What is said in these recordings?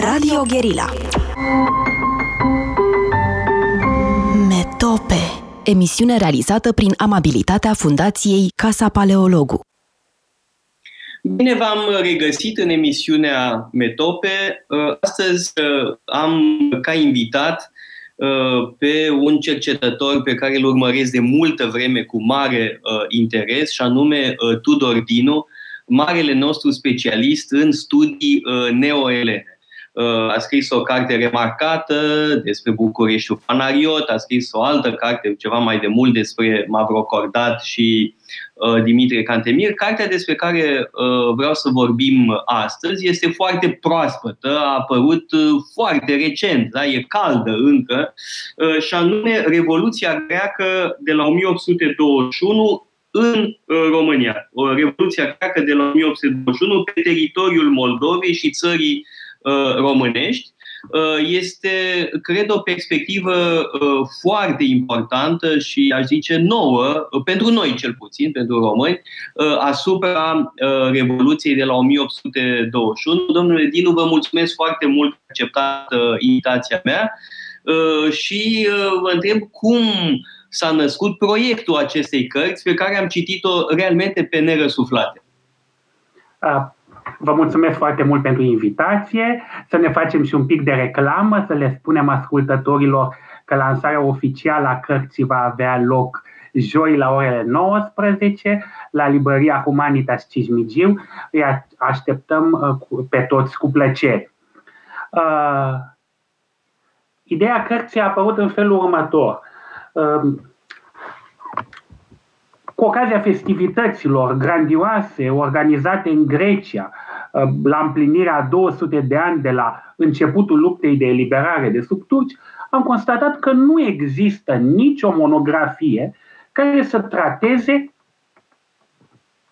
Radio Guerilla Metope Emisiune realizată prin amabilitatea Fundației Casa Paleologu. Bine v-am regăsit în emisiunea Metope. Astăzi uh, am ca invitat uh, pe un cercetător pe care îl urmăresc de multă vreme cu mare uh, interes, și anume Tudor Dinu, marele nostru specialist în studii neoelene. A scris o carte remarcată despre Bucureștiul Fanariot, a scris o altă carte ceva mai de mult despre Mavrocordat și Dimitrie Cantemir. Cartea despre care vreau să vorbim astăzi este foarte proaspătă, a apărut foarte recent, da? e caldă încă, și anume Revoluția greacă de la 1821 în România. O revoluție greacă de la 1821 pe teritoriul Moldovei și țării Uh, românești, uh, este, cred, o perspectivă uh, foarte importantă și, aș zice, nouă, pentru noi cel puțin, pentru români, asupra Revoluției de la 1821. Domnule Dinu, vă mulțumesc foarte mult că acceptat invitația mea și vă întreb cum s-a născut proiectul acestei cărți pe care am citit-o realmente pe nerăsuflate. Vă mulțumesc foarte mult pentru invitație, să ne facem și un pic de reclamă, să le spunem ascultătorilor că lansarea oficială a cărții va avea loc joi la orele 19 la librăria Humanitas Cismigiu. Îi așteptăm uh, pe toți cu plăcere. Uh, ideea cărții a apărut în felul următor. Uh, cu ocazia festivităților grandioase organizate în Grecia, uh, la împlinirea 200 de ani de la începutul luptei de eliberare de sub turci, am constatat că nu există nicio monografie care să trateze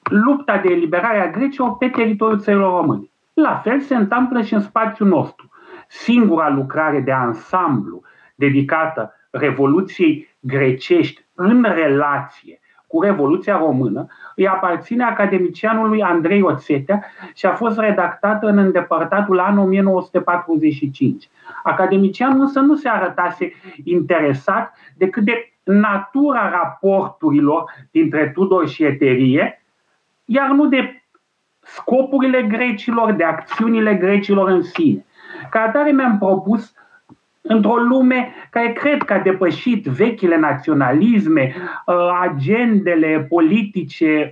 lupta de eliberare a Greciei pe teritoriul țărilor române. La fel se întâmplă și în spațiul nostru. Singura lucrare de ansamblu dedicată Revoluției grecești în relație cu Revoluția Română, îi aparține academicianului Andrei Oțetea și a fost redactată în îndepărtatul an 1945. Academicianul însă nu se arătase interesat decât de natura raporturilor dintre Tudor și Eterie, iar nu de scopurile grecilor, de acțiunile grecilor în sine. Ca atare mi-am propus într-o lume care cred că a depășit vechile naționalisme, uh, agendele politice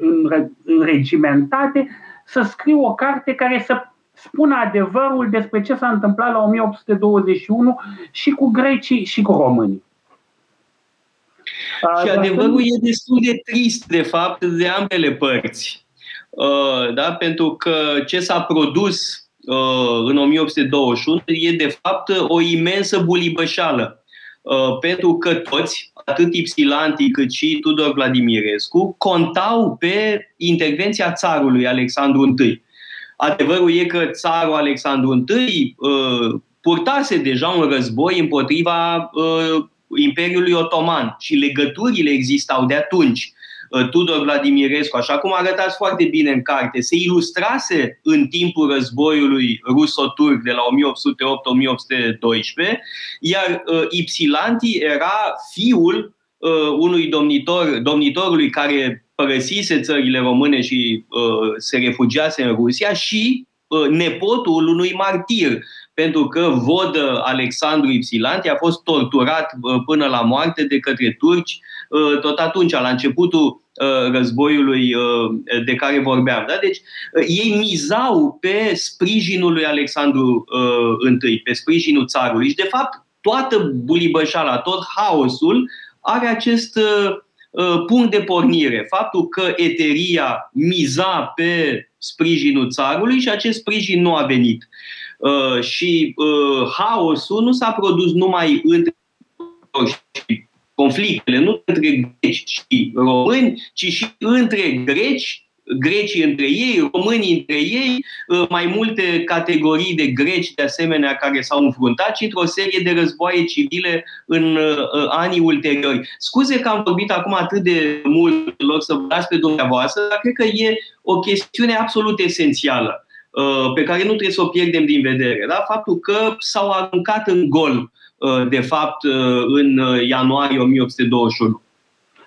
înregimentate, să scriu o carte care să spună adevărul despre ce s-a întâmplat la 1821 și cu grecii și cu românii. Și adevărul e destul de trist, de fapt, de ambele părți. Uh, da? Pentru că ce s-a produs Uh, în 1821 e de fapt o imensă bulibășală. Uh, pentru că toți, atât Ipsilanti cât și Tudor Vladimirescu, contau pe intervenția țarului Alexandru I. Adevărul e că țarul Alexandru I uh, purtase deja un război împotriva Imperiului Otoman și legăturile existau de atunci. Uh, Tudor Vladimirescu, așa cum arătați foarte bine în carte, se ilustrase în timpul războiului ruso-turc de la 1808-1812, iar uh, Ipsilanti era fiul uh, unui domnitor, domnitorului care părăsise țările române și uh, se refugiase în Rusia și uh, nepotul unui martir, pentru că vodă Alexandru Ipsilanti a fost torturat uh, până la moarte de către turci Uh, tot atunci, la începutul uh, războiului uh, de care vorbeam. Da? Deci ei mizau pe sprijinul lui Alexandru I, pe sprijinul țarului și de fapt toată bulibășala, tot haosul are acest punct de pornire. Faptul că Eteria miza pe sprijinul țarului și acest sprijin nu a venit. Și haosul nu s-a produs numai între conflictele, nu între greci și români, ci și între greci, grecii între ei, românii între ei, uh, mai multe categorii de greci de asemenea care s-au înfruntat și într-o serie de războaie civile în uh, anii ulteriori. Scuze că am vorbit acum atât de mult, loc să vă las pe dumneavoastră, dar cred că e o chestiune absolut esențială. Pe care nu trebuie să o pierdem din vedere. Da? Faptul că s-au aruncat în gol, de fapt, în ianuarie 1821.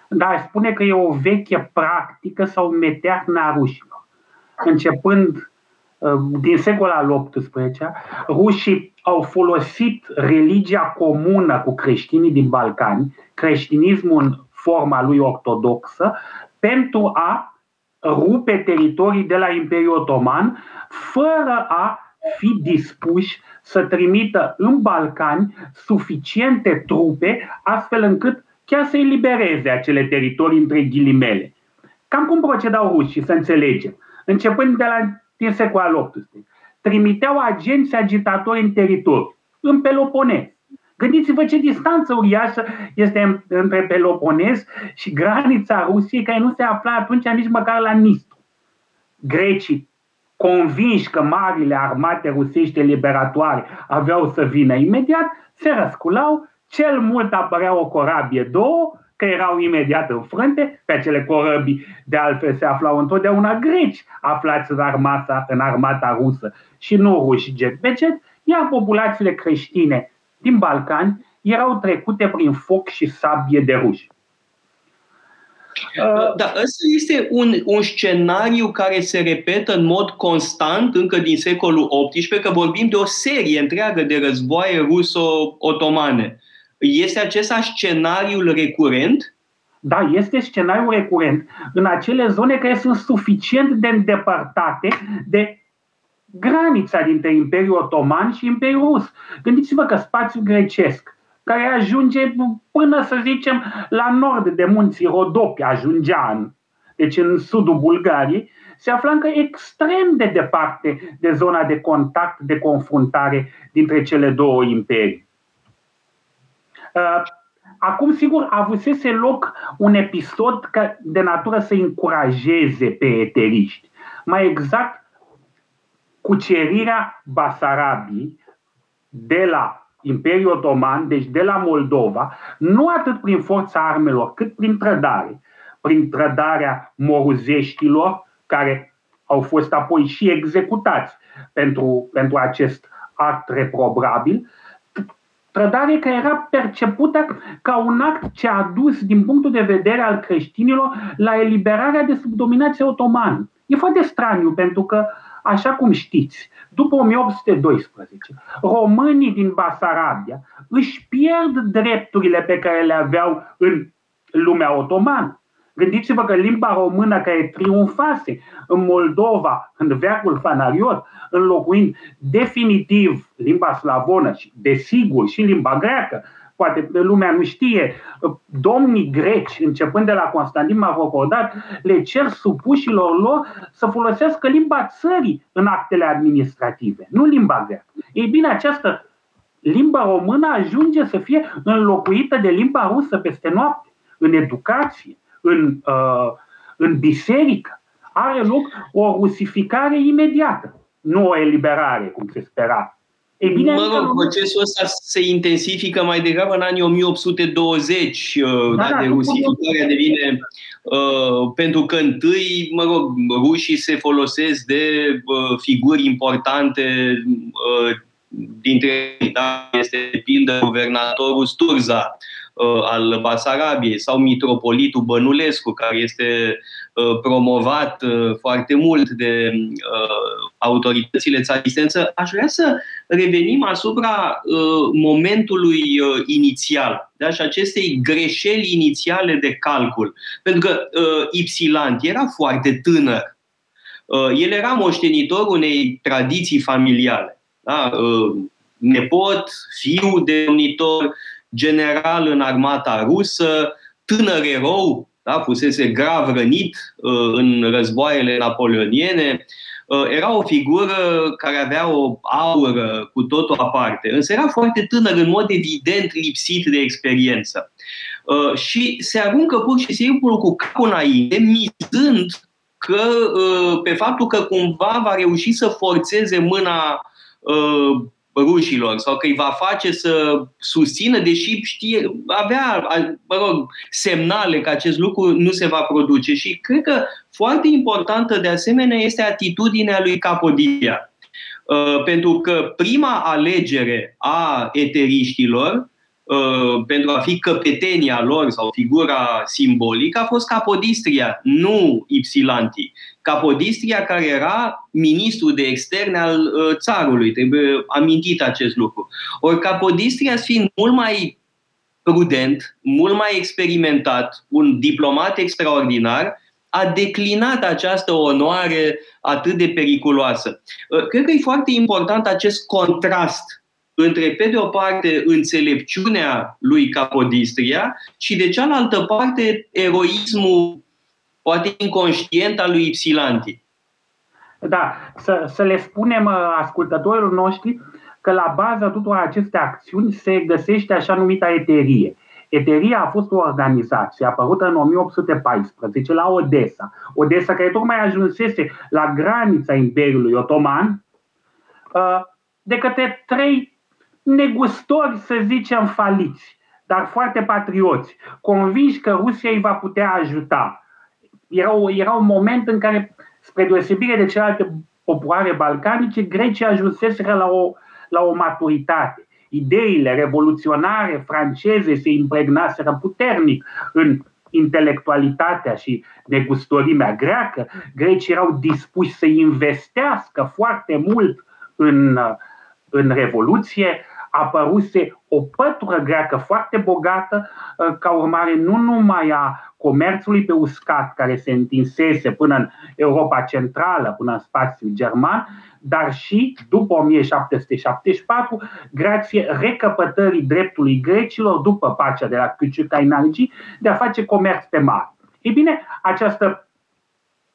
Da, spune că e o veche practică sau meteahna rușilor. Începând din secolul al XVIII, rușii au folosit religia comună cu creștinii din Balcani, creștinismul în forma lui ortodoxă, pentru a rupe teritorii de la Imperiul Otoman, fără a fi dispuși să trimită în Balcani suficiente trupe, astfel încât chiar să elibereze acele teritorii între ghilimele. Cam cum procedau rușii, să înțelegem. Începând de la din secolul al XVIII. Trimiteau agenți agitatori în teritoriu, în Peloponez. Gândiți-vă ce distanță uriașă este între Peloponez și granița Rusiei, care nu se afla atunci nici măcar la Nistru. Grecii, convinși că marile armate rusești liberatoare aveau să vină imediat, se răsculau, cel mult apărea o corabie, două, că erau imediat în frânte, pe acele corăbii de altfel se aflau întotdeauna greci aflați în armata, în armata rusă și nu ruși jet iar populațiile creștine din Balcani erau trecute prin foc și sabie de ruși. Uh, da, ăsta este un, un scenariu care se repetă în mod constant încă din secolul XVIII, că vorbim de o serie întreagă de războaie ruso-otomane. Este acesta scenariul recurent? Da, este scenariul recurent în acele zone care sunt suficient de îndepărtate de granița dintre Imperiul Otoman și Imperiul Rus. Gândiți-vă că spațiul grecesc, care ajunge până, să zicem, la nord de munții Rodopi, ajungea în, deci în sudul Bulgariei, se afla încă extrem de departe de zona de contact, de confruntare dintre cele două imperii. Uh, acum, sigur, avusese loc un episod de natură să încurajeze pe eteriști. Mai exact, cucerirea Basarabii de la Imperiul Otoman, deci de la Moldova, nu atât prin forța armelor, cât prin trădare. Prin trădarea moruzeștilor, care au fost apoi și executați pentru, pentru acest act reprobabil, Trădare care era percepută ca un act ce a dus, din punctul de vedere al creștinilor, la eliberarea de sub dominație otomană. E foarte straniu, pentru că, așa cum știți, după 1812, românii din Basarabia își pierd drepturile pe care le aveau în lumea otomană. Gândiți-vă că limba română care triumfase în Moldova, în veacul fanariot, înlocuind definitiv limba slavonă și, desigur, și limba greacă, poate lumea nu știe, domnii greci, începând de la Constantin Mavrocordat, le cer supușilor lor să folosească limba țării în actele administrative, nu limba greacă. Ei bine, această limba română ajunge să fie înlocuită de limba rusă peste noapte, în educație, în, uh, în biserică, are loc o rusificare imediată, nu o eliberare, cum se spera. E bine, mă rog, procesul ăsta se intensifică mai degrabă în anii 1820, uh, da, da, de rusificarea devine uh, pentru că întâi, mă rog, rușii se folosesc de uh, figuri importante uh, dintre da, este de pildă guvernatorul Sturza, Uh, al Basarabiei sau mitropolitul Bănulescu, care este uh, promovat uh, foarte mult de autoritățile țariste. Însă aș vrea să revenim asupra momentului inițial da? și acestei greșeli inițiale de calcul. Pentru că Ipsilant era foarte tânăr. El era moștenitor unei tradiții familiale. Da? Nepot, fiu de unitor, general în armata rusă, tânăr erou, da, fusese grav rănit uh, în războaiele napoleoniene, uh, era o figură care avea o aură cu totul aparte, însă era foarte tânăr, în mod evident lipsit de experiență. Uh, și se aruncă pur și simplu cu capul înainte, mizând că pe faptul că cumva va reuși să forțeze mâna rușilor sau că îi va face să susțină, deși știe, avea mă rog, semnale că acest lucru nu se va produce. Și cred că foarte importantă de asemenea este atitudinea lui Capodia. Uh, pentru că prima alegere a eteriștilor Uh, pentru a fi căpetenia lor sau figura simbolică a fost Capodistria, nu Ipsilanti. Capodistria care era ministru de externe al uh, țarului, trebuie amintit acest lucru. Ori Capodistria fiind mult mai prudent, mult mai experimentat, un diplomat extraordinar, a declinat această onoare atât de periculoasă. Uh, cred că e foarte important acest contrast între, pe de o parte, înțelepciunea lui Capodistria și, de cealaltă parte, eroismul, poate inconștient, al lui Ipsilanti. Da, să, să le spunem uh, ascultătorilor noștri că la baza tuturor aceste acțiuni se găsește așa numita eterie. Eteria a fost o organizație apărută în 1814 la Odessa. Odessa care tocmai ajunsese la granița Imperiului Otoman uh, de către trei negustori, să zicem, faliți, dar foarte patrioți, convinși că Rusia îi va putea ajuta. Era, era un moment în care, spre deosebire de celelalte popoare balcanice, Grecia ajunseseră la o, la o maturitate. Ideile revoluționare franceze se impregnaseră puternic în intelectualitatea și negustorimea greacă. Grecii erau dispuși să investească foarte mult în, în Revoluție, apăruse o pătură greacă foarte bogată, ă, ca urmare nu numai a comerțului pe uscat care se întinsese până în Europa Centrală, până în spațiul german, dar și după 1774, grație recăpătării dreptului grecilor după pacea de la Câciucainalgi de a face comerț pe mare. Ei bine, această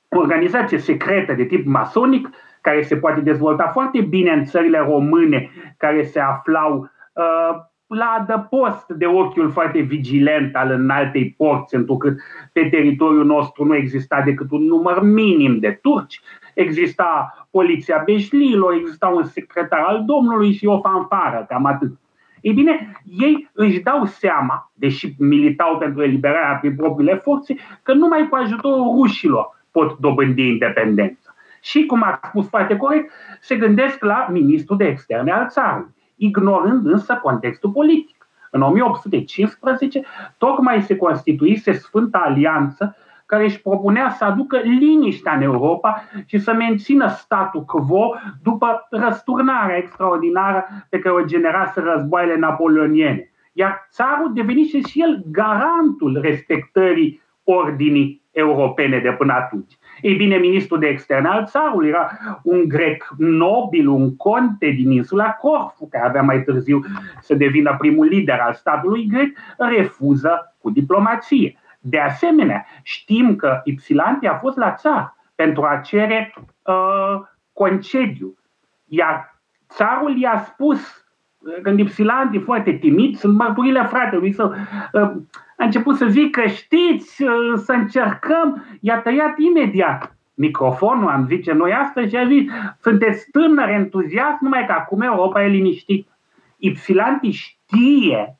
organizație secretă de tip masonic care se poate dezvolta foarte bine în țările române care se aflau uh, la adăpost de ochiul foarte vigilent al înaltei porți, întrucât pe teritoriul nostru nu exista decât un număr minim de turci, exista poliția beșlilor, exista un secretar al domnului și o fanfară, cam atât. Ei bine, ei își dau seama, deși militau pentru eliberarea prin propriile forțe, că numai cu ajutorul rușilor pot dobândi independență și, cum a spus foarte corect, se gândesc la ministrul de externe al țarului, ignorând însă contextul politic. În 1815, tocmai se constituise Sfânta Alianță, care își propunea să aducă liniștea în Europa și să mențină statul quo după răsturnarea extraordinară pe care o generase războaiele napoleoniene. Iar țarul devenise și el garantul respectării ordinii europene de până atunci. Ei bine, ministrul de externe al țarului era un grec nobil, un conte din insula Corfu, care avea mai târziu să devină primul lider al statului grec, refuză cu diplomație. De asemenea, știm că Ipsilanti a fost la țar pentru a cere uh, concediu, iar țarul i-a spus când Ipsilanti foarte timid, sunt mărturile fratelui său, uh, a început să zică, știți, uh, să încercăm, i-a tăiat imediat microfonul, am zice noi astăzi, și a zis, sunteți tânăr, entuziast, numai că acum Europa e liniștit. Ipsilanti știe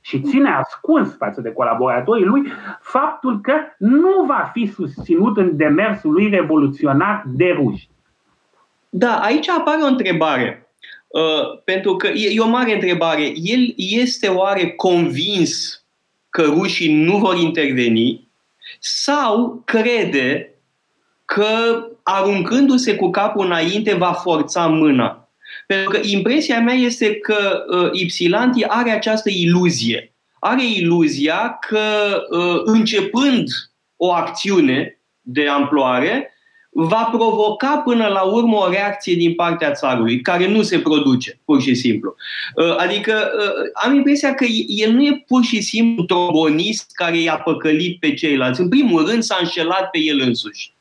și ține ascuns față de colaboratorii lui faptul că nu va fi susținut în demersul lui revoluționar de ruși. Da, aici apare o întrebare. Uh, pentru că e, e o mare întrebare. El este oare convins că rușii nu vor interveni sau crede că aruncându-se cu capul înainte va forța mâna. Pentru că impresia mea este că uh, Ipsilanti are această iluzie. Are iluzia că uh, începând o acțiune de amploare, va provoca până la urmă o reacție din partea țarului, care nu se produce, pur și simplu. Uh, adică uh, am impresia că el nu e pur și simplu trombonist care i-a păcălit pe ceilalți. În primul rând s-a înșelat pe el însuși.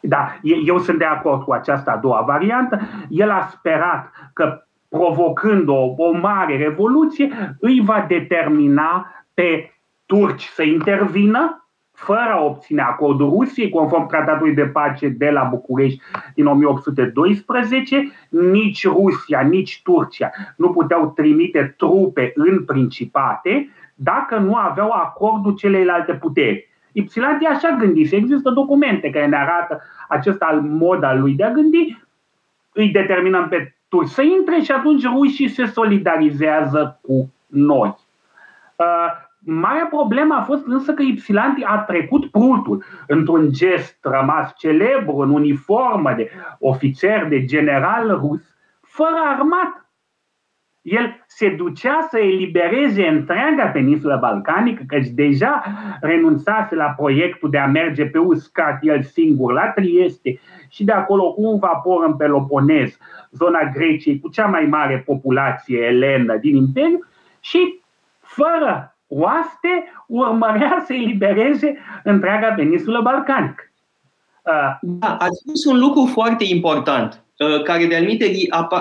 Da, eu sunt de acord cu această a doua variantă. El a sperat că provocând o, o mare revoluție, îi va determina pe turci să intervină fără a obține acordul Rusiei, conform tratatului de pace de la București din 1812, nici Rusia, nici Turcia nu puteau trimite trupe în principate dacă nu aveau acordul celeilalte puteri. Ypsilanti așa gândise. Există documente care ne arată acest al mod al lui de a gândi. Îi determinăm pe turci să intre și atunci rușii se solidarizează cu noi. Uh, Marea problemă a fost însă că Ypsilanti a trecut prultul într-un gest rămas celebru în uniformă de ofițer, de general rus, fără armat. El se ducea să elibereze întreaga peninsulă balcanică, căci deja renunțase la proiectul de a merge pe uscat el singur la Trieste și de acolo cu un vapor în Peloponez, zona Greciei cu cea mai mare populație elenă din Imperiu și fără oaste urmărea să elibereze întreaga peninsulă balcanică. Uh, da, ați spus un lucru foarte important, uh, care de anumite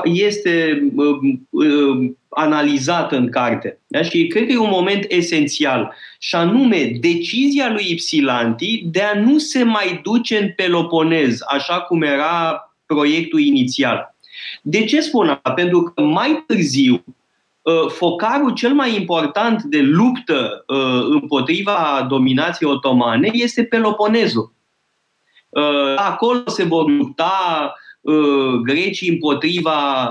este uh, analizat în carte. Da? Și cred că e un moment esențial, și anume decizia lui Ipsilanti de a nu se mai duce în Peloponez, așa cum era proiectul inițial. De ce spun asta? Pentru că mai târziu, Uh, focarul cel mai important de luptă uh, împotriva dominației otomane este Peloponezul. Uh, acolo se vor lupta grecii împotriva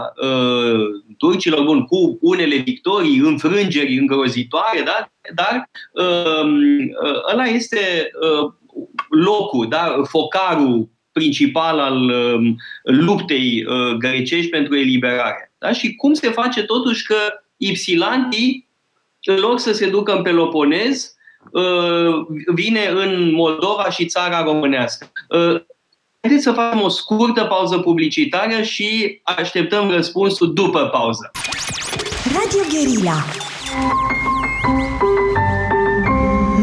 turcilor, bun, cu unele victorii, înfrângeri îngrozitoare, da? dar ăla este locul, da? focarul principal al luptei grecești pentru eliberare. Da? Și cum se face totuși că Ipsilanti, în loc să se ducă în Peloponez, uh, vine în Moldova și țara românească. Uh, haideți să facem o scurtă pauză publicitară și așteptăm răspunsul după pauză. Radio Guerilla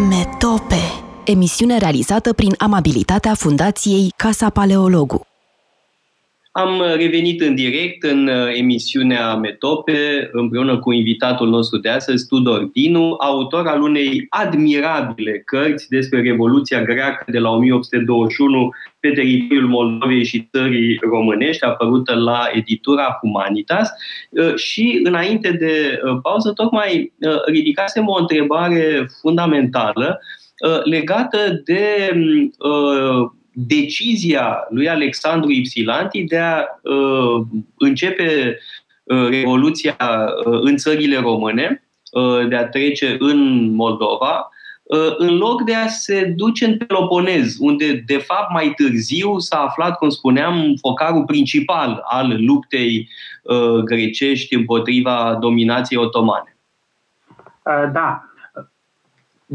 Metope Emisiune realizată prin amabilitatea Fundației Casa Paleologu. Am revenit în direct în uh, emisiunea Metope împreună cu invitatul nostru de astăzi, Tudor Dinu, autor al unei admirabile cărți despre Revoluția Greacă de la 1821 pe teritoriul Moldovei și țării românești, apărută la editura Humanitas. Uh, și înainte de uh, pauză, tocmai ridicasem o întrebare fundamentală legată de decizia lui Alexandru Ipsilanti de a uh, începe uh, revoluția uh, în țările române, uh, de a trece în Moldova, uh, în loc de a se duce în Peloponez, unde, de fapt, mai târziu s-a aflat, cum spuneam, focarul principal al luptei uh, grecești împotriva dominației otomane. Uh, da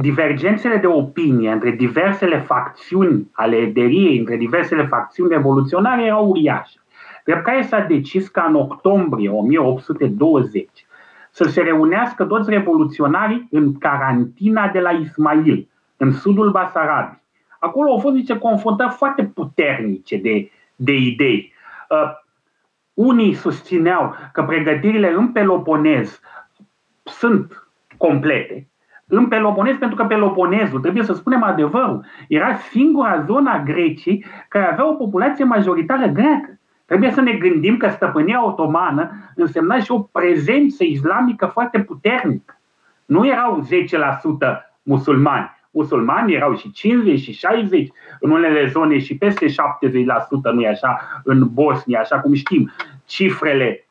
divergențele de opinie între diversele facțiuni ale ederiei, între diversele facțiuni revoluționare erau uriașe. Drept care s-a decis ca în octombrie 1820 să se reunească toți revoluționarii în carantina de la Ismail, în sudul Basarabiei. Acolo au fost niște confruntări foarte puternice de, de idei. Uh, unii susțineau că pregătirile în Peloponez sunt complete, în Peloponez, pentru că Peloponezul, trebuie să spunem adevărul, era singura zona a Greciei care avea o populație majoritară greacă. Trebuie să ne gândim că stăpânia otomană însemna și o prezență islamică foarte puternică. Nu erau 10% musulmani. Musulmani erau și 50 și 60, în unele zone și peste 70%, nu e așa, în Bosnia, așa cum știm. Cifrele Uh,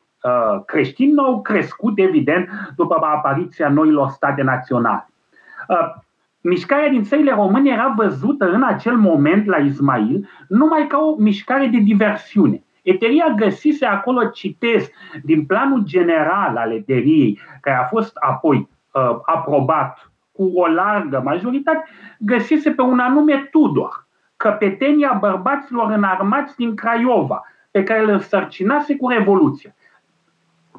creștini nu au crescut, evident, după apariția noilor state naționale. Uh, mișcarea din țările române era văzută în acel moment la Ismail numai ca o mișcare de diversiune. Eteria găsise acolo, citez, din planul general al eteriei, care a fost apoi uh, aprobat cu o largă majoritate, găsise pe un anume Tudor, căpetenia bărbaților înarmați din Craiova, pe care îl însărcinase cu Revoluția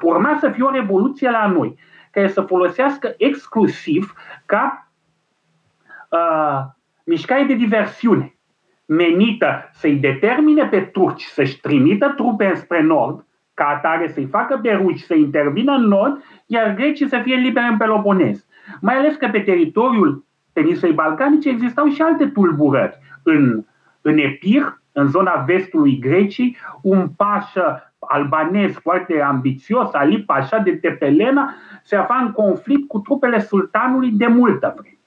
urma să fie o revoluție la noi, care să folosească exclusiv ca uh, mișcare de diversiune, menită să-i determine pe turci să-și trimită trupe spre nord, ca atare să-i facă pe ruși să intervină în nord, iar grecii să fie liberi în Peloponez. Mai ales că pe teritoriul, peninsulei balcanice, existau și alte tulburări. În, în Epir, în zona vestului Grecii, un pașă albanez foarte ambițios, Ali Pașa de Tepelena, se afla în conflict cu trupele sultanului de multă vreme.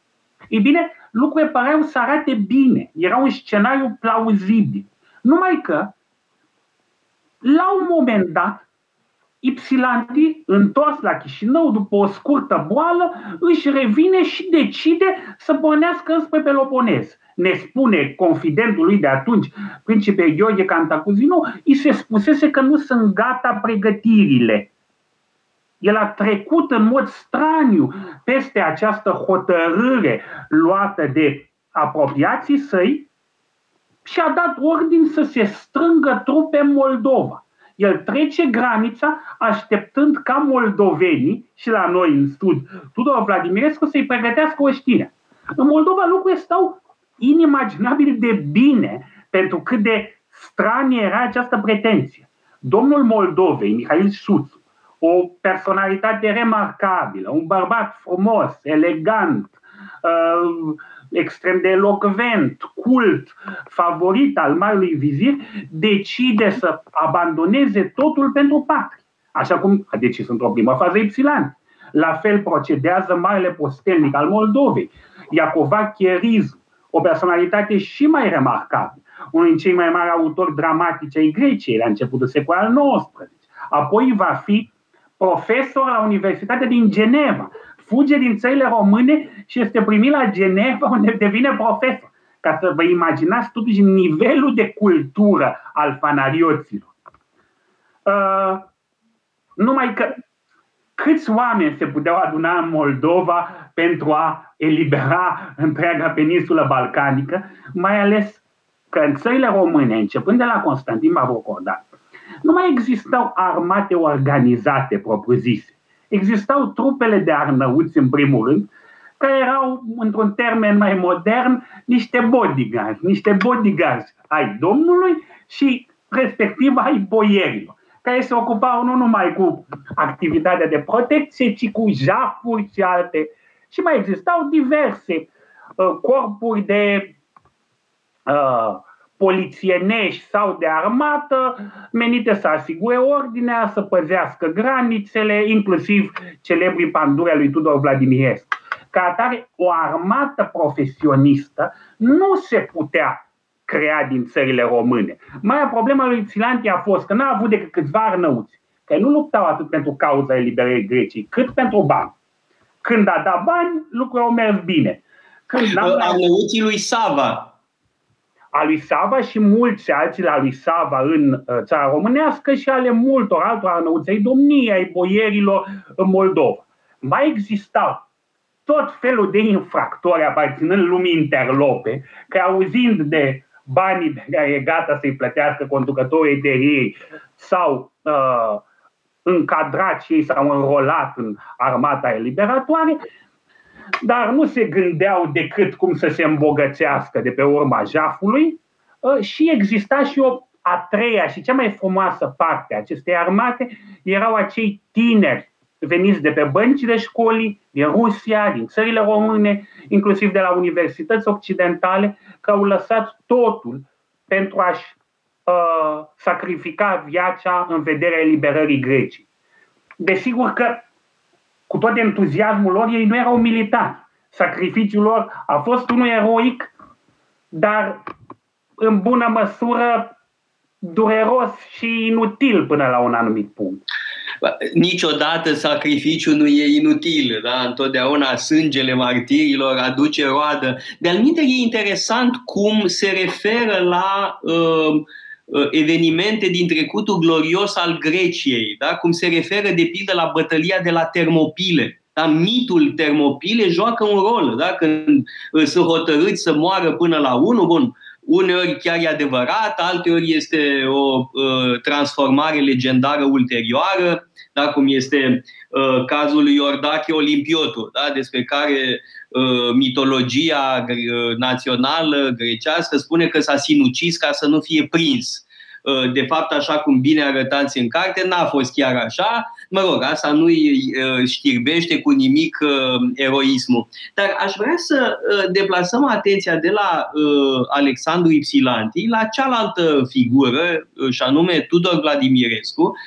Ei bine, lucrurile păreau să arate bine, era un scenariu plauzibil. Numai că, la un moment dat, Ipsilanti, întors la Chișinău după o scurtă boală, își revine și decide să pornească înspre Peloponez. Ne spune confidentul lui de atunci, principe Gheorghe Cantacuzino, îi se spusese că nu sunt gata pregătirile. El a trecut în mod straniu peste această hotărâre luată de apropiații săi și a dat ordin să se strângă trupe în Moldova. El trece granița așteptând ca moldovenii și la noi în sud Tudor Vladimirescu să-i pregătească știre. În Moldova lucrurile stau inimaginabil de bine pentru cât de stranie era această pretenție. Domnul Moldovei, Mihail Suțu, o personalitate remarcabilă, un bărbat frumos, elegant, uh, extrem de elocvent, cult, favorit al marelui vizir, decide să abandoneze totul pentru patrie. Așa cum a decis într-o primă fază Ipsilan. La fel procedează marele postelnic al Moldovei, Iacova Chierizu, o personalitate și mai remarcabilă, unul din cei mai mari autori dramatici ai Greciei la începutul secolului al XIX. Apoi va fi profesor la Universitatea din Geneva, fuge din țările române și este primit la Geneva unde devine profesor. Ca să vă imaginați totuși nivelul de cultură al fanarioților. Uh, numai că câți oameni se puteau aduna în Moldova pentru a elibera întreaga peninsulă balcanică, mai ales că în țările române, începând de la Constantin Mavrocordat, nu mai existau armate organizate propriu-zise. Existau trupele de arnăuți, în primul rând, care erau, într-un termen mai modern, niște bodyguards, niște bodyguards ai domnului și respectiv ai boierilor, care se ocupau nu numai cu activitatea de protecție, ci cu jafuri și alte. Și mai existau diverse uh, corpuri de uh, polițienești sau de armată menite să asigure ordinea, să păzească granițele, inclusiv celebrii pandure lui Tudor Vladimirescu. Ca atare, o armată profesionistă nu se putea crea din țările române. Mai problema lui Țilanti a fost că n-a avut decât câțiva arnăuți, că nu luptau atât pentru cauza eliberării Greciei, cât pentru bani. Când a dat bani, lucrurile au mers bine. Când Arnăuții lui Sava, a lui Sava și mulți alții la lui Sava în uh, țara românească și ale multor altor anăuței domniei, ai boierilor în Moldova. Mai existau tot felul de infractori aparținând lumii interlope, care auzind de banii pe care e gata să-i plătească conducătorii eteriei sau uh, încadrat și ei s-au înrolat în armata eliberatoare, dar nu se gândeau decât cum să se îmbogățească de pe urma jafului ă, și exista și o a treia și cea mai frumoasă parte a acestei armate erau acei tineri veniți de pe băncile școlii, din Rusia, din țările române, inclusiv de la universități occidentale, care au lăsat totul pentru a-și uh, sacrifica viața în vederea eliberării Grecii. Desigur că cu tot entuziasmul lor, ei nu erau militari. Sacrificiul lor a fost unul eroic, dar în bună măsură dureros și inutil până la un anumit punct. Niciodată sacrificiul nu e inutil, da? întotdeauna sângele martirilor aduce roadă. De-al e interesant cum se referă la uh, Uh, evenimente din trecutul glorios al Greciei, da? cum se referă de pildă la bătălia de la Termopile. Da? Mitul Termopile joacă un rol. Da? Când uh, sunt hotărâți să moară până la unul, bun, uneori chiar e adevărat, alteori este o uh, transformare legendară ulterioară, da? cum este uh, cazul lui Iordache Olimpiotul, da? despre care uh, mitologia uh, națională grecească spune că s-a sinucis ca să nu fie prins. Uh, de fapt, așa cum bine arătați în carte, n-a fost chiar așa. Mă rog, asta nu îi știrbește cu nimic eroismul. Dar aș vrea să deplasăm atenția de la Alexandru Ipsilanti la cealaltă figură, și anume Tudor Vladimirescu,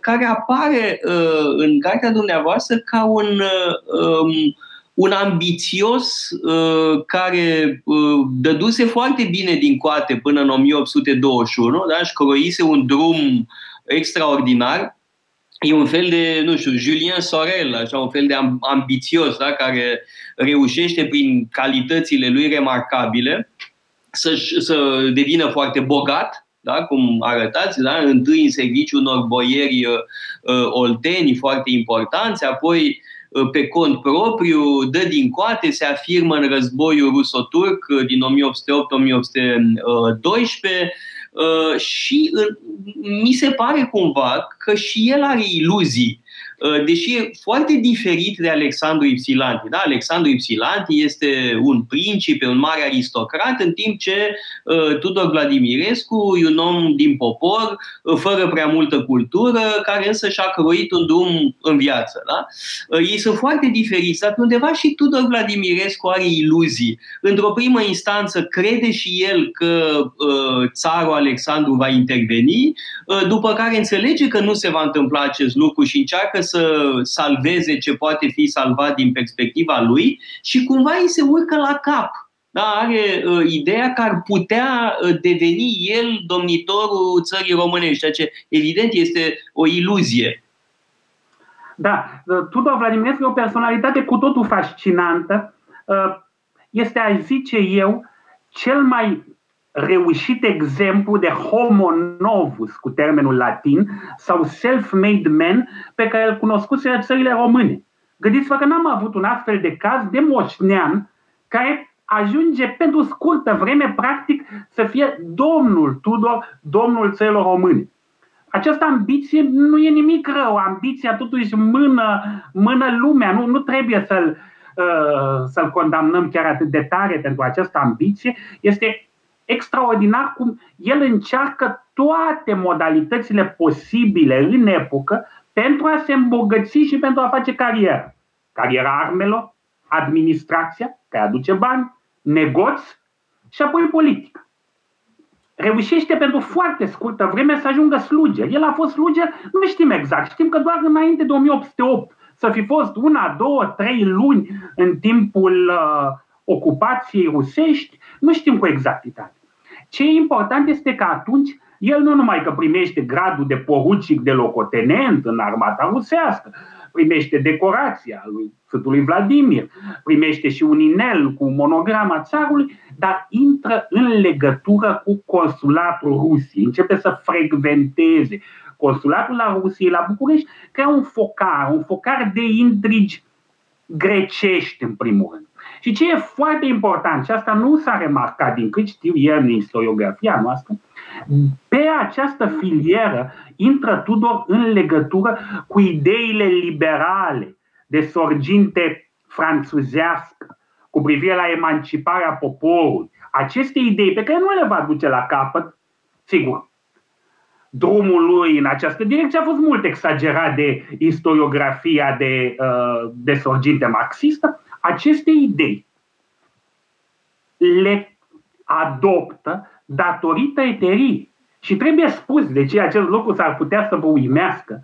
care apare în cartea dumneavoastră ca un um, un ambițios uh, care uh, dăduse foarte bine din coate până în 1821 da? și croise un drum extraordinar. E un fel de, nu știu, Julien Sorel, așa, un fel de ambițios, da? care reușește prin calitățile lui remarcabile să, să devină foarte bogat, da? cum arătați, da? întâi în serviciu unor boieri uh, uh olteni foarte importanți, apoi uh, Uh, pe cont propriu, dă din coate, se afirmă în războiul ruso-turc uh, din 1808-1812 uh, și mi se pare cumva că și el are iluzii. Uh, deși e foarte diferit de Alexandru Ipsilanti. Da? Alexandru Ipsilanti este un principe, un mare aristocrat, în timp ce uh, Tudor Vladimirescu e un om din popor, uh, fără prea multă cultură, care însă și-a croit un drum în viață. Da? Uh, ei sunt foarte diferiți, dar undeva și Tudor Vladimirescu are iluzii. Într-o primă instanță crede și el că uh, țarul Alexandru va interveni, uh, după care înțelege că nu se va întâmpla acest lucru și încearcă să salveze ce poate fi salvat din perspectiva lui și cumva îi se urcă la cap. Da, are uh, ideea că ar putea uh, deveni el domnitorul țării românești, ceea ce evident este o iluzie. Da, uh, Tudor Vladimirescu e o personalitate cu totul fascinantă. Uh, este, aș zice eu, cel mai reușit exemplu de homo novus, cu termenul latin, sau self-made man, pe care îl cunoscuse țările române. Gândiți-vă că n-am avut un astfel de caz de moșnean care ajunge pentru scurtă vreme, practic, să fie domnul Tudor, domnul țărilor române. Această ambiție nu e nimic rău, ambiția totuși mână, mână lumea, nu, nu trebuie să-l, uh, să-l condamnăm chiar atât de tare pentru această ambiție, este extraordinar cum el încearcă toate modalitățile posibile în epocă pentru a se îmbogăți și pentru a face carieră. Cariera armelor, administrația, care aduce bani, negoți și apoi politică. Reușește pentru foarte scurtă vreme să ajungă sluger. El a fost sluger, nu știm exact, știm că doar înainte de 1808 să fi fost una, două, trei luni în timpul uh, ocupației rusești, nu știm cu exactitate. Ce e important este că atunci el nu numai că primește gradul de porucic de locotenent în armata rusească, primește decorația lui Sfântului Vladimir, primește și un inel cu monograma țarului, dar intră în legătură cu consulatul Rusiei, începe să frecventeze consulatul la Rusiei, la București, crea un focar, un focar de intrigi grecești în primul rând. Și ce e foarte important, și asta nu s-a remarcat din cât știu eu în istoriografia noastră, pe această filieră intră Tudor în legătură cu ideile liberale de sorginte franțuzească cu privire la emanciparea poporului. Aceste idei pe care nu le va duce la capăt, sigur, drumul lui în această direcție a fost mult exagerat de istoriografia de, uh, de sorginte marxistă, aceste idei le adoptă datorită eteriei. Și trebuie spus de ce acest lucru s-ar putea să vă uimească.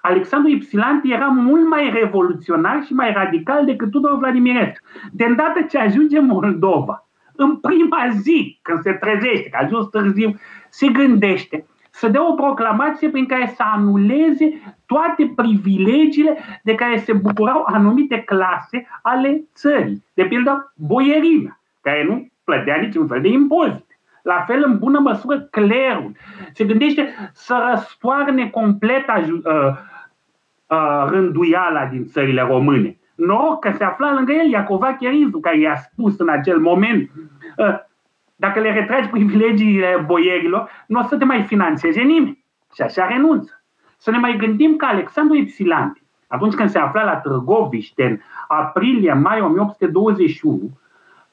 Alexandru Ipsilanti era mult mai revoluționar și mai radical decât Tudor Vladimirescu. De îndată ce ajunge Moldova, în prima zi, când se trezește, că a ajuns târziu, se gândește să dea o proclamație prin care să anuleze toate privilegiile de care se bucurau anumite clase ale țării. De pildă, boierimea, care nu plătea niciun fel de impozit. La fel, în bună măsură, clerul. Se gândește să răstoarne complet uh, uh, rânduiala din țările române. Noroc că se afla lângă el Iacova Cherizu, care i-a spus în acel moment uh, dacă le retragi privilegiile boierilor, nu o să te mai finanțeze nimeni. Și așa renunță. Să ne mai gândim că Alexandru Ipsilanti, atunci când se afla la Târgoviște, în aprilie-mai 1821,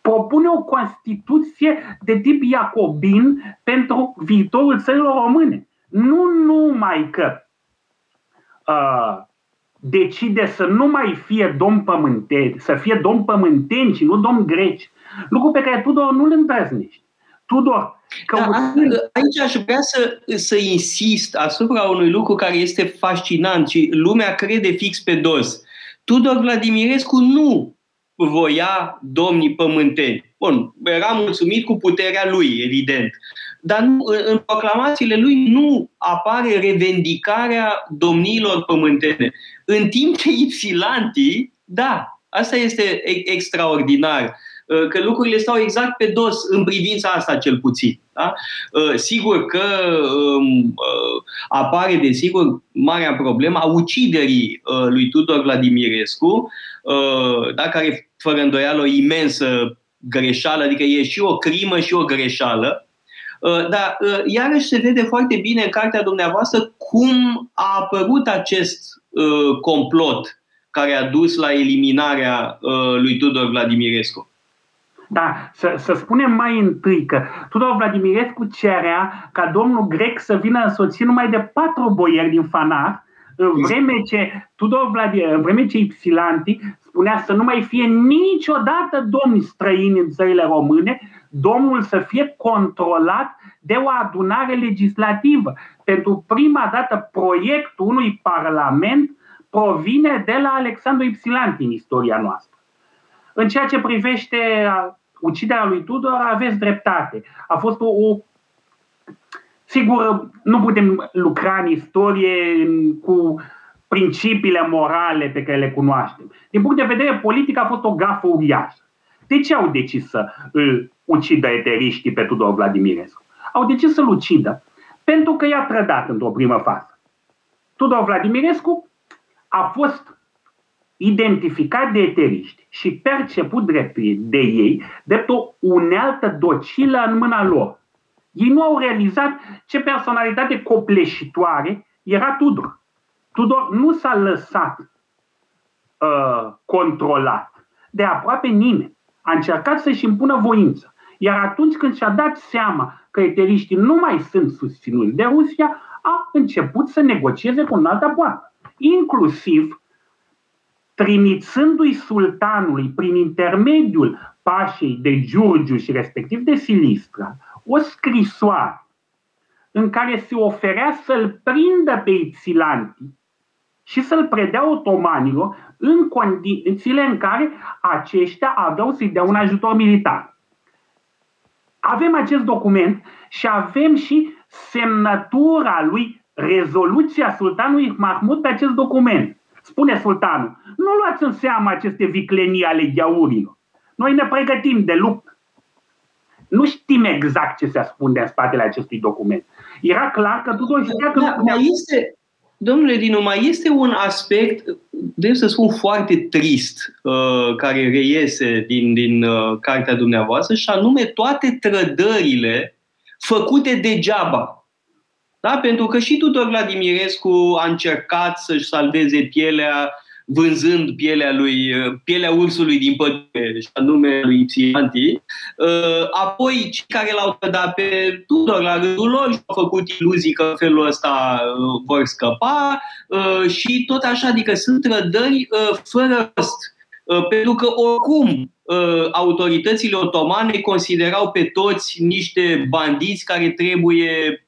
propune o Constituție de tip iacobin pentru viitorul țărilor române. Nu numai că uh, decide să nu mai fie domn pământeni, să fie domn pământeni și nu domn greci, lucru pe care Tudor nu-l îndrăznește. Tudor, da, aici aș vrea să, să insist asupra unui lucru care este fascinant și lumea crede fix pe dos. Tudor Vladimirescu nu voia domnii pământeni. Bun, era mulțumit cu puterea lui, evident. Dar nu, în proclamațiile lui nu apare revendicarea domniilor pământene. În timp ce Ipsilanti, da, asta este extraordinar Uh, că lucrurile stau exact pe dos în privința asta cel puțin. Da? Uh, sigur că um, uh, apare, desigur, marea problemă a uciderii lui Tudor Vladimirescu, da? care fără îndoială o imensă greșeală, adică e și o crimă și o greșeală, dar iarăși se vede foarte bine în cartea dumneavoastră cum a apărut acest complot care a dus la eliminarea lui Tudor Vladimirescu. Da, să, să spunem mai întâi că Tudor Vladimirescu cerea ca domnul grec să vină însoțit numai de patru boieri din Fanat, în vreme ce Tudor Vladimir, în vreme ce Ipsilanti spunea să nu mai fie niciodată domni străini în țările române, domnul să fie controlat de o adunare legislativă. Pentru prima dată proiectul unui parlament provine de la Alexandru Ipsilanti în istoria noastră. În ceea ce privește uciderea lui Tudor, aveți dreptate. A fost o, o Sigur, nu putem lucra în istorie cu principiile morale pe care le cunoaștem. Din punct de vedere politic a fost o gafă uriașă. De ce au decis să îl ucidă eteriștii pe Tudor Vladimirescu? Au decis să-l ucidă pentru că i-a trădat într-o primă fază. Tudor Vladimirescu a fost identificat de eteriști și perceput drept de ei drept o unealtă docilă în mâna lor. Ei nu au realizat ce personalitate copleșitoare era Tudor. Tudor nu s-a lăsat uh, controlat de aproape nimeni. A încercat să-și impună voința. Iar atunci când și-a dat seama că eteriștii nu mai sunt susținuți de Rusia, a început să negocieze cu un altă poartă. Inclusiv trimițându-i sultanului prin intermediul pașei de Giurgiu și respectiv de Silistra o scrisoare în care se oferea să-l prindă pe Ipsilanti și să-l predea otomanilor în condițiile în care aceștia aveau să-i dea un ajutor militar. Avem acest document și avem și semnătura lui, rezoluția sultanului Mahmud pe acest document. Spune sultanul, nu luați în seamă aceste viclenii ale gheaurilor. Noi ne pregătim de luptă. Nu știm exact ce se ascunde în spatele acestui document. Era clar că Tudor știa că... Da, mai este, domnule Dinu, mai este un aspect, de să spun, foarte trist, uh, care reiese din, din uh, cartea dumneavoastră, și anume toate trădările făcute degeaba da? Pentru că și Tudor Vladimirescu a încercat să-și salveze pielea vânzând pielea lui, pielea ursului din pădure, și anume lui Ipsianti. Uh, apoi, cei care l-au trădat pe Tudor la rândul lor și-au făcut iluzii că în felul ăsta uh, vor scăpa uh, și tot așa, adică sunt trădări fără rost. Pentru că oricum autoritățile otomane considerau pe toți niște bandiți care trebuie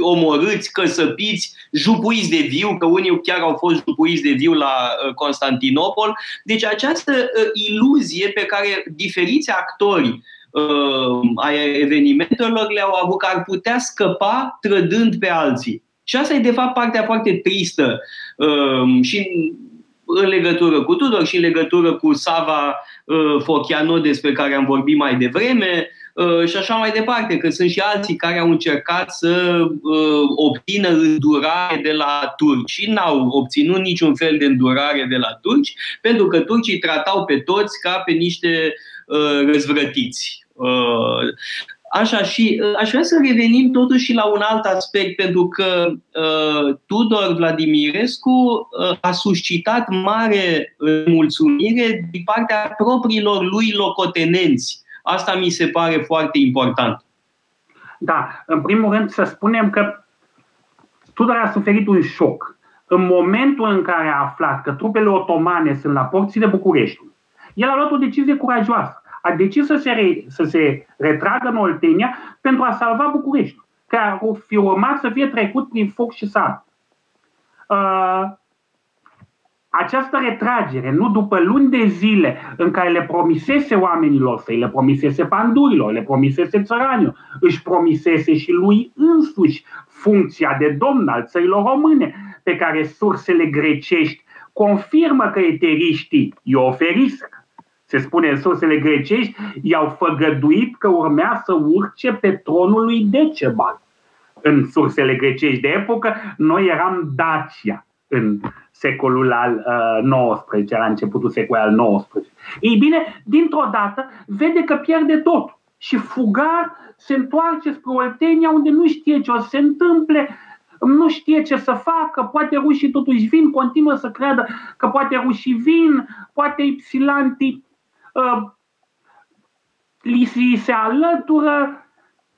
omorâți, căsăpiți, jupuiți de viu, că unii chiar au fost jupuiți de viu la uh, Constantinopol. Deci această uh, iluzie pe care diferiți actori uh, ai evenimentelor le-au avut, că ar putea scăpa trădând pe alții. Și asta e de fapt partea foarte tristă uh, și în legătură cu Tudor și în legătură cu Sava uh, Fochiano despre care am vorbit mai devreme, Uh, și așa mai departe, că sunt și alții care au încercat să uh, obțină îndurare de la turci și n-au obținut niciun fel de îndurare de la turci, pentru că turcii tratau pe toți ca pe niște uh, răzvrătiți. Așa, și uh, aș vrea să revenim totuși la un alt aspect, pentru că uh, Tudor Vladimirescu uh, a suscitat mare mulțumire din partea propriilor lui locotenenți. Asta mi se pare foarte important. Da, în primul rând să spunem că Tudor a suferit un șoc. În momentul în care a aflat că trupele otomane sunt la porțile Bucureștiului, el a luat o decizie curajoasă. A decis să se, re, să se retragă în Oltenia pentru a salva București, care ar fi urmat să fie trecut prin foc și sar. Uh, această retragere, nu după luni de zile în care le promisese oamenilor săi, le promisese pandurilor, le promisese țăranilor, își promisese și lui însuși funcția de domn al țărilor române, pe care sursele grecești confirmă că eteriștii i-o oferiseră se spune în sursele grecești, i-au făgăduit că urmea să urce pe tronul lui Decebal. În sursele grecești de epocă, noi eram Dacia în secolul al uh, XIX, la începutul secolului al XIX. Ei bine, dintr-o dată, vede că pierde tot și fugar se întoarce spre Oltenia unde nu știe ce o să se întâmple, nu știe ce să facă, poate rușii totuși vin, continuă să creadă că poate rușii vin, poate Ipsilantii uh, li se alătură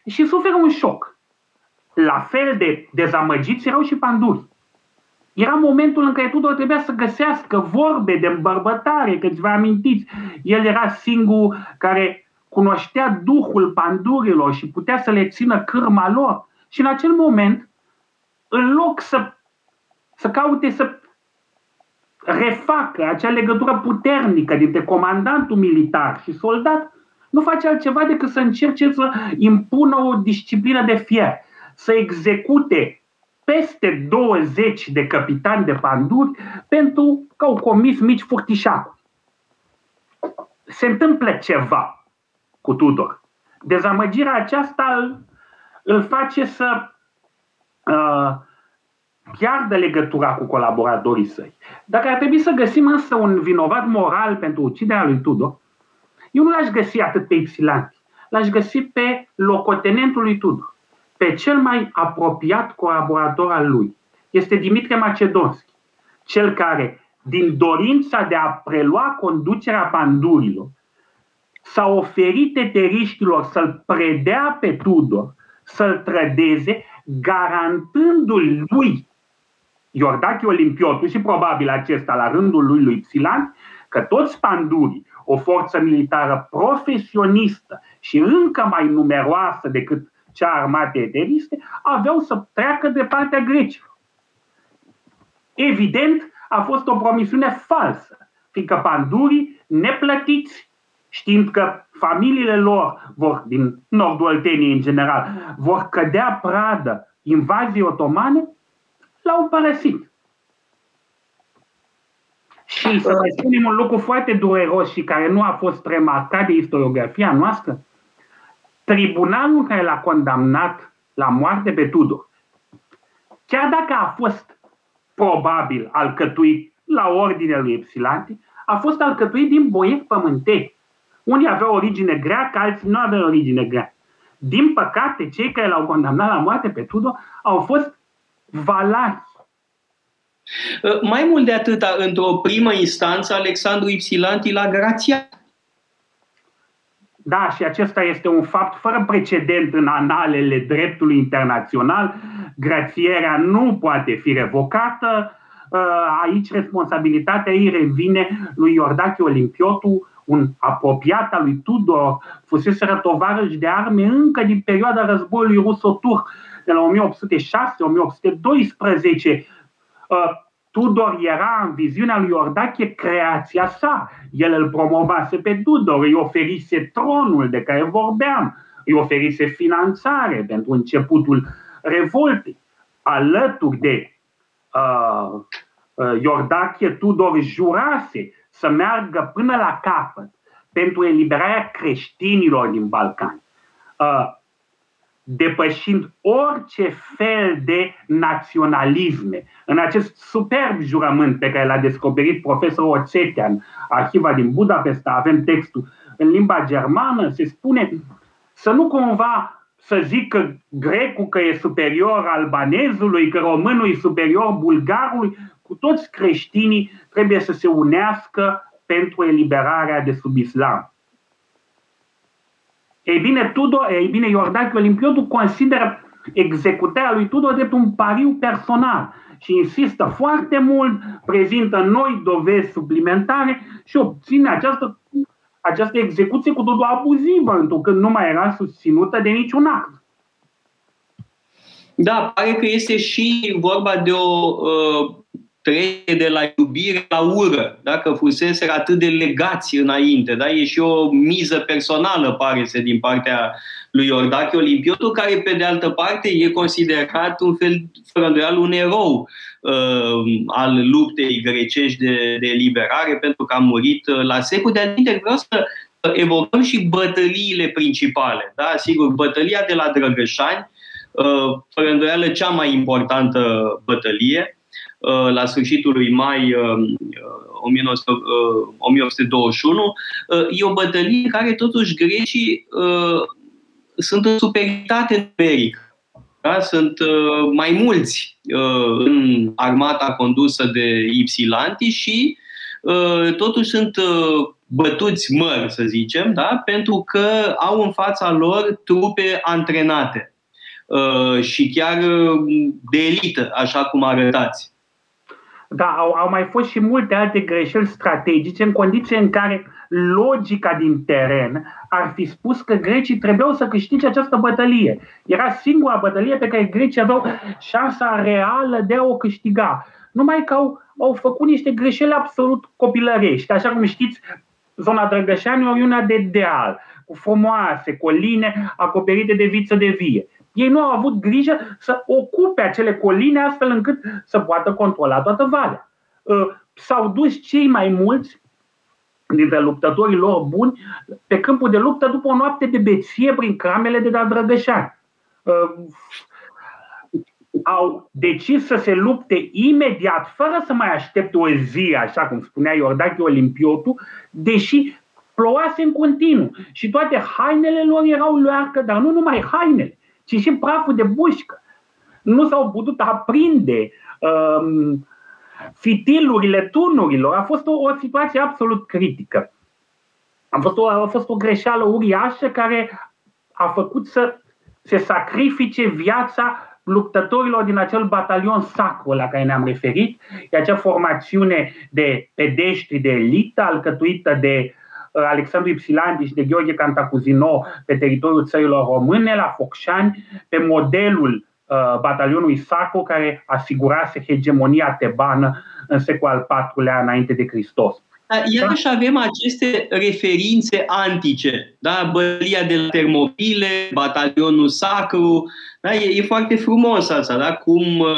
și suferă un șoc. La fel de dezamăgiți erau și panduri. Era momentul în care Tudor trebuia să găsească vorbe de îmbărbătare, că vă amintiți, el era singurul care cunoștea duhul pandurilor și putea să le țină cârma lor. Și în acel moment, în loc să, să caute să refacă acea legătură puternică dintre comandantul militar și soldat, nu face altceva decât să încerce să impună o disciplină de fier, să execute peste 20 de capitani de panduri pentru că au comis mici furtișacuri. Se întâmplă ceva cu Tudor. Dezamăgirea aceasta îl, îl face să uh, piardă legătura cu colaboratorii săi. Dacă ar trebui să găsim însă un vinovat moral pentru uciderea lui Tudor, eu nu l-aș găsi atât pe Ipsilanti, l-aș găsi pe locotenentul lui Tudor, pe cel mai apropiat colaborator al lui. Este Dimitrie Macedonski, cel care, din dorința de a prelua conducerea pandurilor, s-a oferit eteriștilor să-l predea pe Tudor, să-l trădeze, garantându-l lui Iordache Olimpiotu și probabil acesta la rândul lui lui Xilan, că toți pandurii, o forță militară profesionistă și încă mai numeroasă decât cea armate eteriste, aveau să treacă de partea grecilor. Evident, a fost o promisiune falsă, fiindcă pandurii neplătiți, știind că familiile lor, vor, din nordul Olteniei în general, vor cădea pradă invaziei otomane, l-au părăsit. Și să mai spunem un lucru foarte dureros și care nu a fost remarcat de istoriografia noastră, tribunalul care l-a condamnat la moarte pe Tudor, chiar dacă a fost probabil alcătuit la ordinea lui Epsilanti, a fost alcătuit din boieri pământeni. Unii aveau origine greacă, alții nu aveau origine greacă. Din păcate, cei care l-au condamnat la moarte pe Tudor au fost valahi. Uh, mai mult de atât, într-o primă instanță, Alexandru Ipsilanti l-a grațiat. Da, și acesta este un fapt fără precedent în analele dreptului internațional. Grațierea nu poate fi revocată. Uh, aici responsabilitatea ei revine lui Iordache Olimpiotu, un apropiat al lui Tudor, fusese tovarăș de arme încă din perioada războiului ruso-turc de la 1806-1812, uh, Tudor era în viziunea lui Iordache creația sa. El îl promovase pe Tudor, îi oferise tronul de care vorbeam, îi oferise finanțare pentru începutul revoltei. Alături de uh, uh, Iordache, Tudor jurase să meargă până la capăt pentru eliberarea creștinilor din Balcani. Uh, depășind orice fel de naționalisme. În acest superb jurământ pe care l-a descoperit profesorul Oțetean, arhiva din Budapesta, avem textul în limba germană, se spune să nu cumva să zic că grecul că e superior albanezului, că românul e superior bulgarului, cu toți creștinii trebuie să se unească pentru eliberarea de sub islam. Ei bine, Tudor, ei bine, Iordache Olimpiodu consideră executarea lui Tudor drept un pariu personal și insistă foarte mult, prezintă noi dovezi suplimentare și obține această, această execuție cu totul abuzivă, întrucât nu mai era susținută de niciun act. Da, pare că este și vorba de o uh, trece de la iubire la ură, dacă fusese atât de legați înainte. Da? E și o miză personală, pare să din partea lui Iordache Olimpiotul, care, pe de altă parte, e considerat un fel, fără îndoială, un erou uh, al luptei grecești de, de eliberare, pentru că a murit uh, la secul. De altfel, vreau să evocăm și bătăliile principale. Da? Sigur, bătălia de la Drăgășani, uh, fără îndoială, cea mai importantă bătălie, Uh, la sfârșitul lui mai 1821, uh, uh, e o bătălie în care totuși grecii sunt în superioritate numerică. Da? Sunt mai mulți în armata condusă de Ipsilanti și totuși sunt bătuți măr, să zicem, da? pentru că au în fața lor trupe antrenate și chiar de elită, așa cum arătați. Da, au, au mai fost și multe alte greșeli strategice în condiții în care logica din teren ar fi spus că grecii trebuiau să câștige această bătălie. Era singura bătălie pe care grecii aveau șansa reală de a o câștiga. Numai că au, au făcut niște greșeli absolut copilărești. Așa cum știți, zona Drăgășani e una de deal, cu frumoase coline acoperite de viță de vie. Ei nu au avut grijă să ocupe acele coline astfel încât să poată controla toată valea. Uh, s-au dus cei mai mulți dintre luptătorii lor buni pe câmpul de luptă după o noapte de beție prin cramele de la Drăgășani. Uh, au decis să se lupte imediat, fără să mai aștepte o zi, așa cum spunea Iordache Olimpiotu, deși plouase în continuu și toate hainele lor erau luarcă, dar nu numai hainele ci și praful de bușcă. Nu s-au putut aprinde um, fitilurile tunurilor. A fost o, o situație absolut critică. A fost, o, a fost o greșeală uriașă care a făcut să se sacrifice viața luptătorilor din acel batalion sacru la care ne-am referit, e acea formațiune de pedeștri de elită alcătuită de Uh, Alexandru Ipsilandi și de Gheorghe Cantacuzino pe teritoriul țărilor române, la Focșani, pe modelul uh, batalionului Saco, care asigurase hegemonia tebană în secolul al IV-lea înainte de Hristos. Da, iarăși avem aceste referințe antice, da? bălia de la Termopile, batalionul sacru, da? E, e foarte frumos asta, da? cum uh,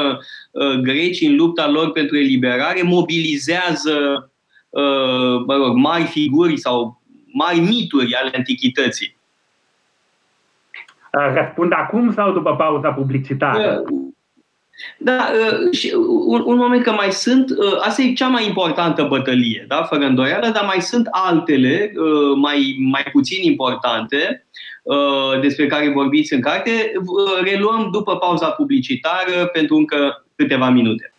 uh, grecii în lupta lor pentru eliberare mobilizează Uh, mă rog, mari figuri sau mari mituri ale antichității. Uh, răspund acum sau după pauza publicitară? Uh, da, și un, un moment că mai sunt, asta e cea mai importantă bătălie, da, fără îndoială, dar mai sunt altele mai, mai puțin importante despre care vorbiți în carte. Reluăm după pauza publicitară pentru încă câteva minute.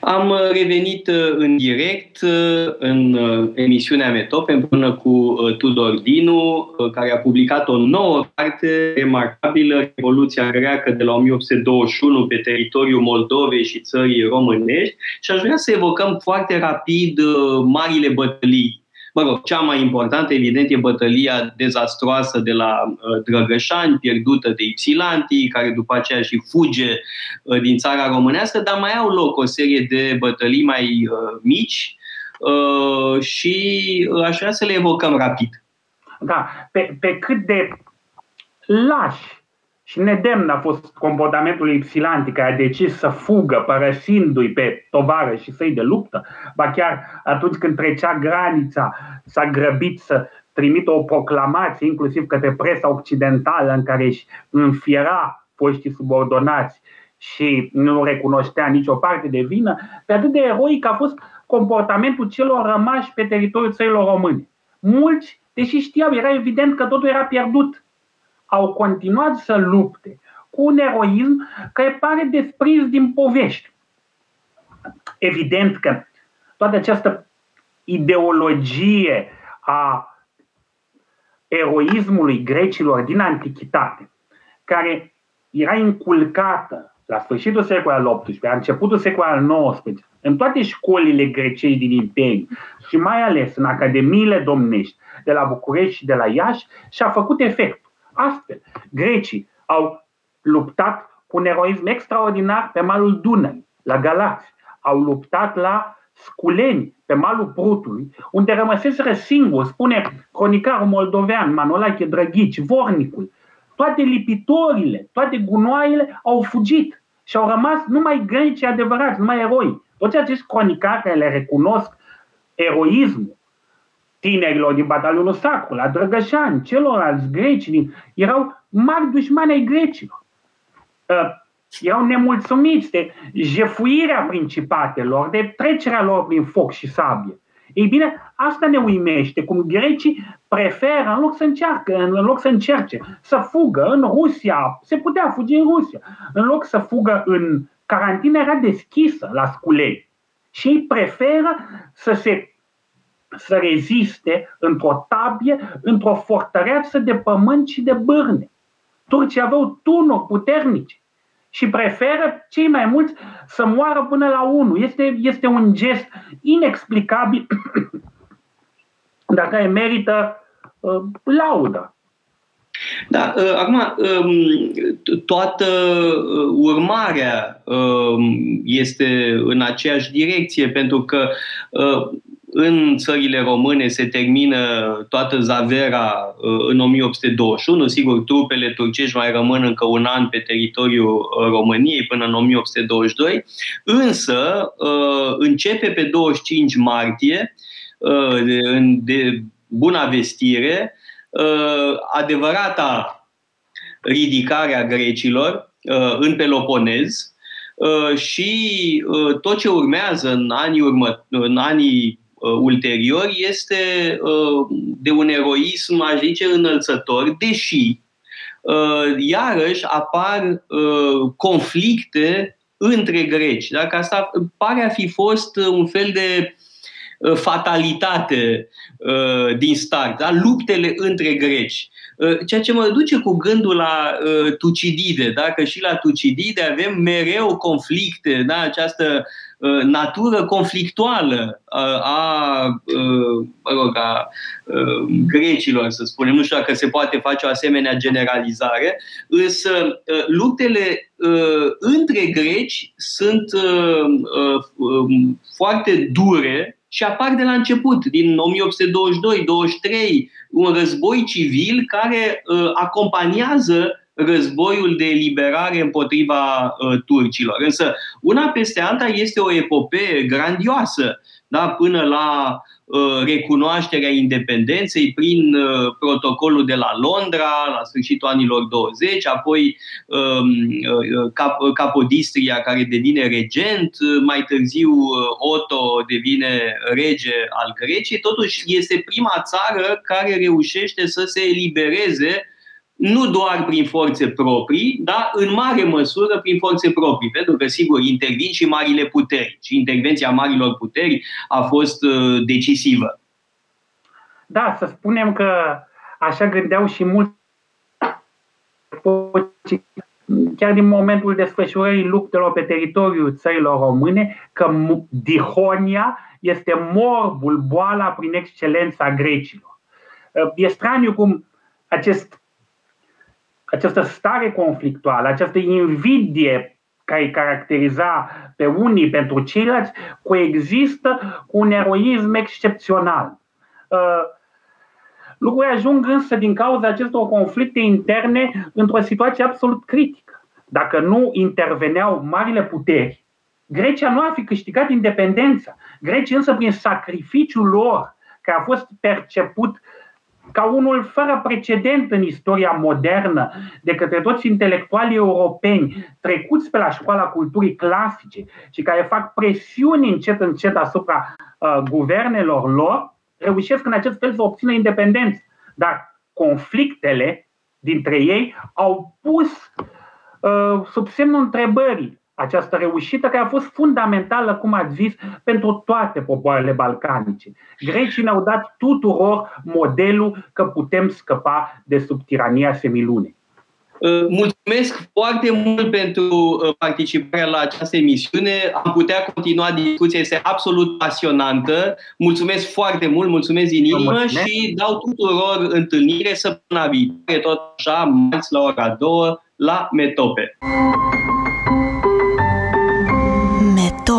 Am uh, revenit uh, în direct uh, în emisiunea Metop împreună cu Tudor Dinu, care a publicat o nouă carte remarcabilă, Revoluția greacă de la 1821 pe teritoriul Moldovei și țării românești și aș vrea să evocăm foarte rapid marile bătălii Mă rog, cea mai importantă, evident, e bătălia dezastroasă de la uh, Drăgășani, pierdută de Ipsilanti, care după aceea și fuge uh, din țara românească, dar mai au loc o serie de bătălii mai uh, mici și aș vrea să le evocăm rapid. Da, pe, pe cât de lași și nedemn a fost comportamentul lui Psilanti, care a decis să fugă părăsindu-i pe tovară și săi de luptă, ba chiar atunci când trecea granița s-a grăbit să trimită o proclamație, inclusiv către presa occidentală, în care își înfiera foștii subordonați și nu recunoștea nicio parte de vină, pe atât de eroic a fost comportamentul celor rămași pe teritoriul țărilor române. Mulți, deși știau, era evident că totul era pierdut, au continuat să lupte cu un eroism care pare desprins din povești. Evident că toată această ideologie a eroismului grecilor din antichitate, care era inculcată la sfârșitul secolului al XVIII, la începutul secolului al XIX, în toate școlile grecești din Imperiu și mai ales în academiile domnești de la București și de la Iași, și-a făcut efect. Astfel, grecii au luptat cu un eroism extraordinar pe malul Dunării, la Galați, au luptat la Sculeni, pe malul Prutului, unde rămăseseră singur, spune cronicarul moldovean Manolache Drăghici, Vornicul. Toate lipitorile, toate gunoaiele au fugit și au rămas numai greci adevărați, numai eroi. Toți acești cronicari care le recunosc eroismul tinerilor din batalionul sacru, la Drăgășani, celorlalți greci, erau mari dușmani ai grecilor. Ă, erau nemulțumiți de jefuirea principatelor, de trecerea lor prin foc și sabie. Ei bine, asta ne uimește, cum grecii preferă, în loc să încearcă, în loc să încerce, să fugă în Rusia, se putea fugi în Rusia, în loc să fugă în carantină era deschisă la sculei. Și ei preferă să se să reziste într-o tabie, într-o fortăreață de pământ și de bârne. Turcii aveau tunuri puternice și preferă cei mai mulți să moară până la unul. Este, este un gest inexplicabil, dar care merită uh, laudă. Da, uh, acum, um, toată uh, urmarea um, este în aceeași direcție, pentru că uh, în țările române se termină toată zavera în 1821. Sigur, trupele turcești mai rămân încă un an pe teritoriul României până în 1822, însă începe pe 25 martie, de buna vestire, uh, adevărata ridicare a grecilor uh, în Peloponez uh, și uh, tot ce urmează în anii, urmă, în anii uh, ulteriori este uh, de un eroism, aș zice, înălțător, deși uh, iarăși apar uh, conflicte între greci. Dacă asta pare a fi fost un fel de Uh, fatalitate uh, din start, da? luptele între greci. Uh, ceea ce mă duce cu gândul la Tucidide, da? că și la Tucidide avem mereu conflicte, da? această natură conflictuală a, mă rog, a grecilor, să spunem. Nu știu dacă se poate face o asemenea generalizare, însă luptele între greci sunt um, foarte dure și apar de la început, din 1822-23, un război civil care uh, acompaniază războiul de eliberare împotriva uh, turcilor. Însă, una peste alta este o epopee grandioasă, da? până la Uh, recunoașterea independenței prin uh, protocolul de la Londra la sfârșitul anilor 20, apoi um, uh, Capodistria care devine regent, mai târziu Otto devine rege al Greciei. Totuși este prima țară care reușește să se elibereze nu doar prin forțe proprii, dar în mare măsură prin forțe proprii, pentru că, sigur, intervin și marile puteri și intervenția marilor puteri a fost uh, decisivă. Da, să spunem că așa gândeau și mulți chiar din momentul desfășurării luptelor pe teritoriul țărilor române, că dihonia este morbul, boala prin excelența grecilor. E straniu cum acest această stare conflictuală, această invidie care îi caracteriza pe unii pentru ceilalți, coexistă cu un eroism excepțional. Uh, lucrurile ajung însă din cauza acestor conflicte interne într-o situație absolut critică. Dacă nu interveneau marile puteri, Grecia nu ar fi câștigat independența. Grecii însă prin sacrificiul lor, care a fost perceput ca unul fără precedent în istoria modernă de către toți intelectualii europeni trecuți pe la școala culturii clasice și care fac presiuni încet încet asupra uh, guvernelor lor, reușesc în acest fel să obțină independență. Dar conflictele dintre ei au pus uh, sub semnul întrebării această reușită care a fost fundamentală, cum ați zis, pentru toate popoarele balcanice. Grecii ne-au dat tuturor modelul că putem scăpa de sub tirania semilunei. Uh, mulțumesc foarte mult pentru uh, participarea la această emisiune. Am putea continua discuția, este absolut pasionantă. Mulțumesc foarte mult, mulțumesc din inimă și dau tuturor întâlnire săptămâna viitoare, tot așa, marți la ora 2 la Metope.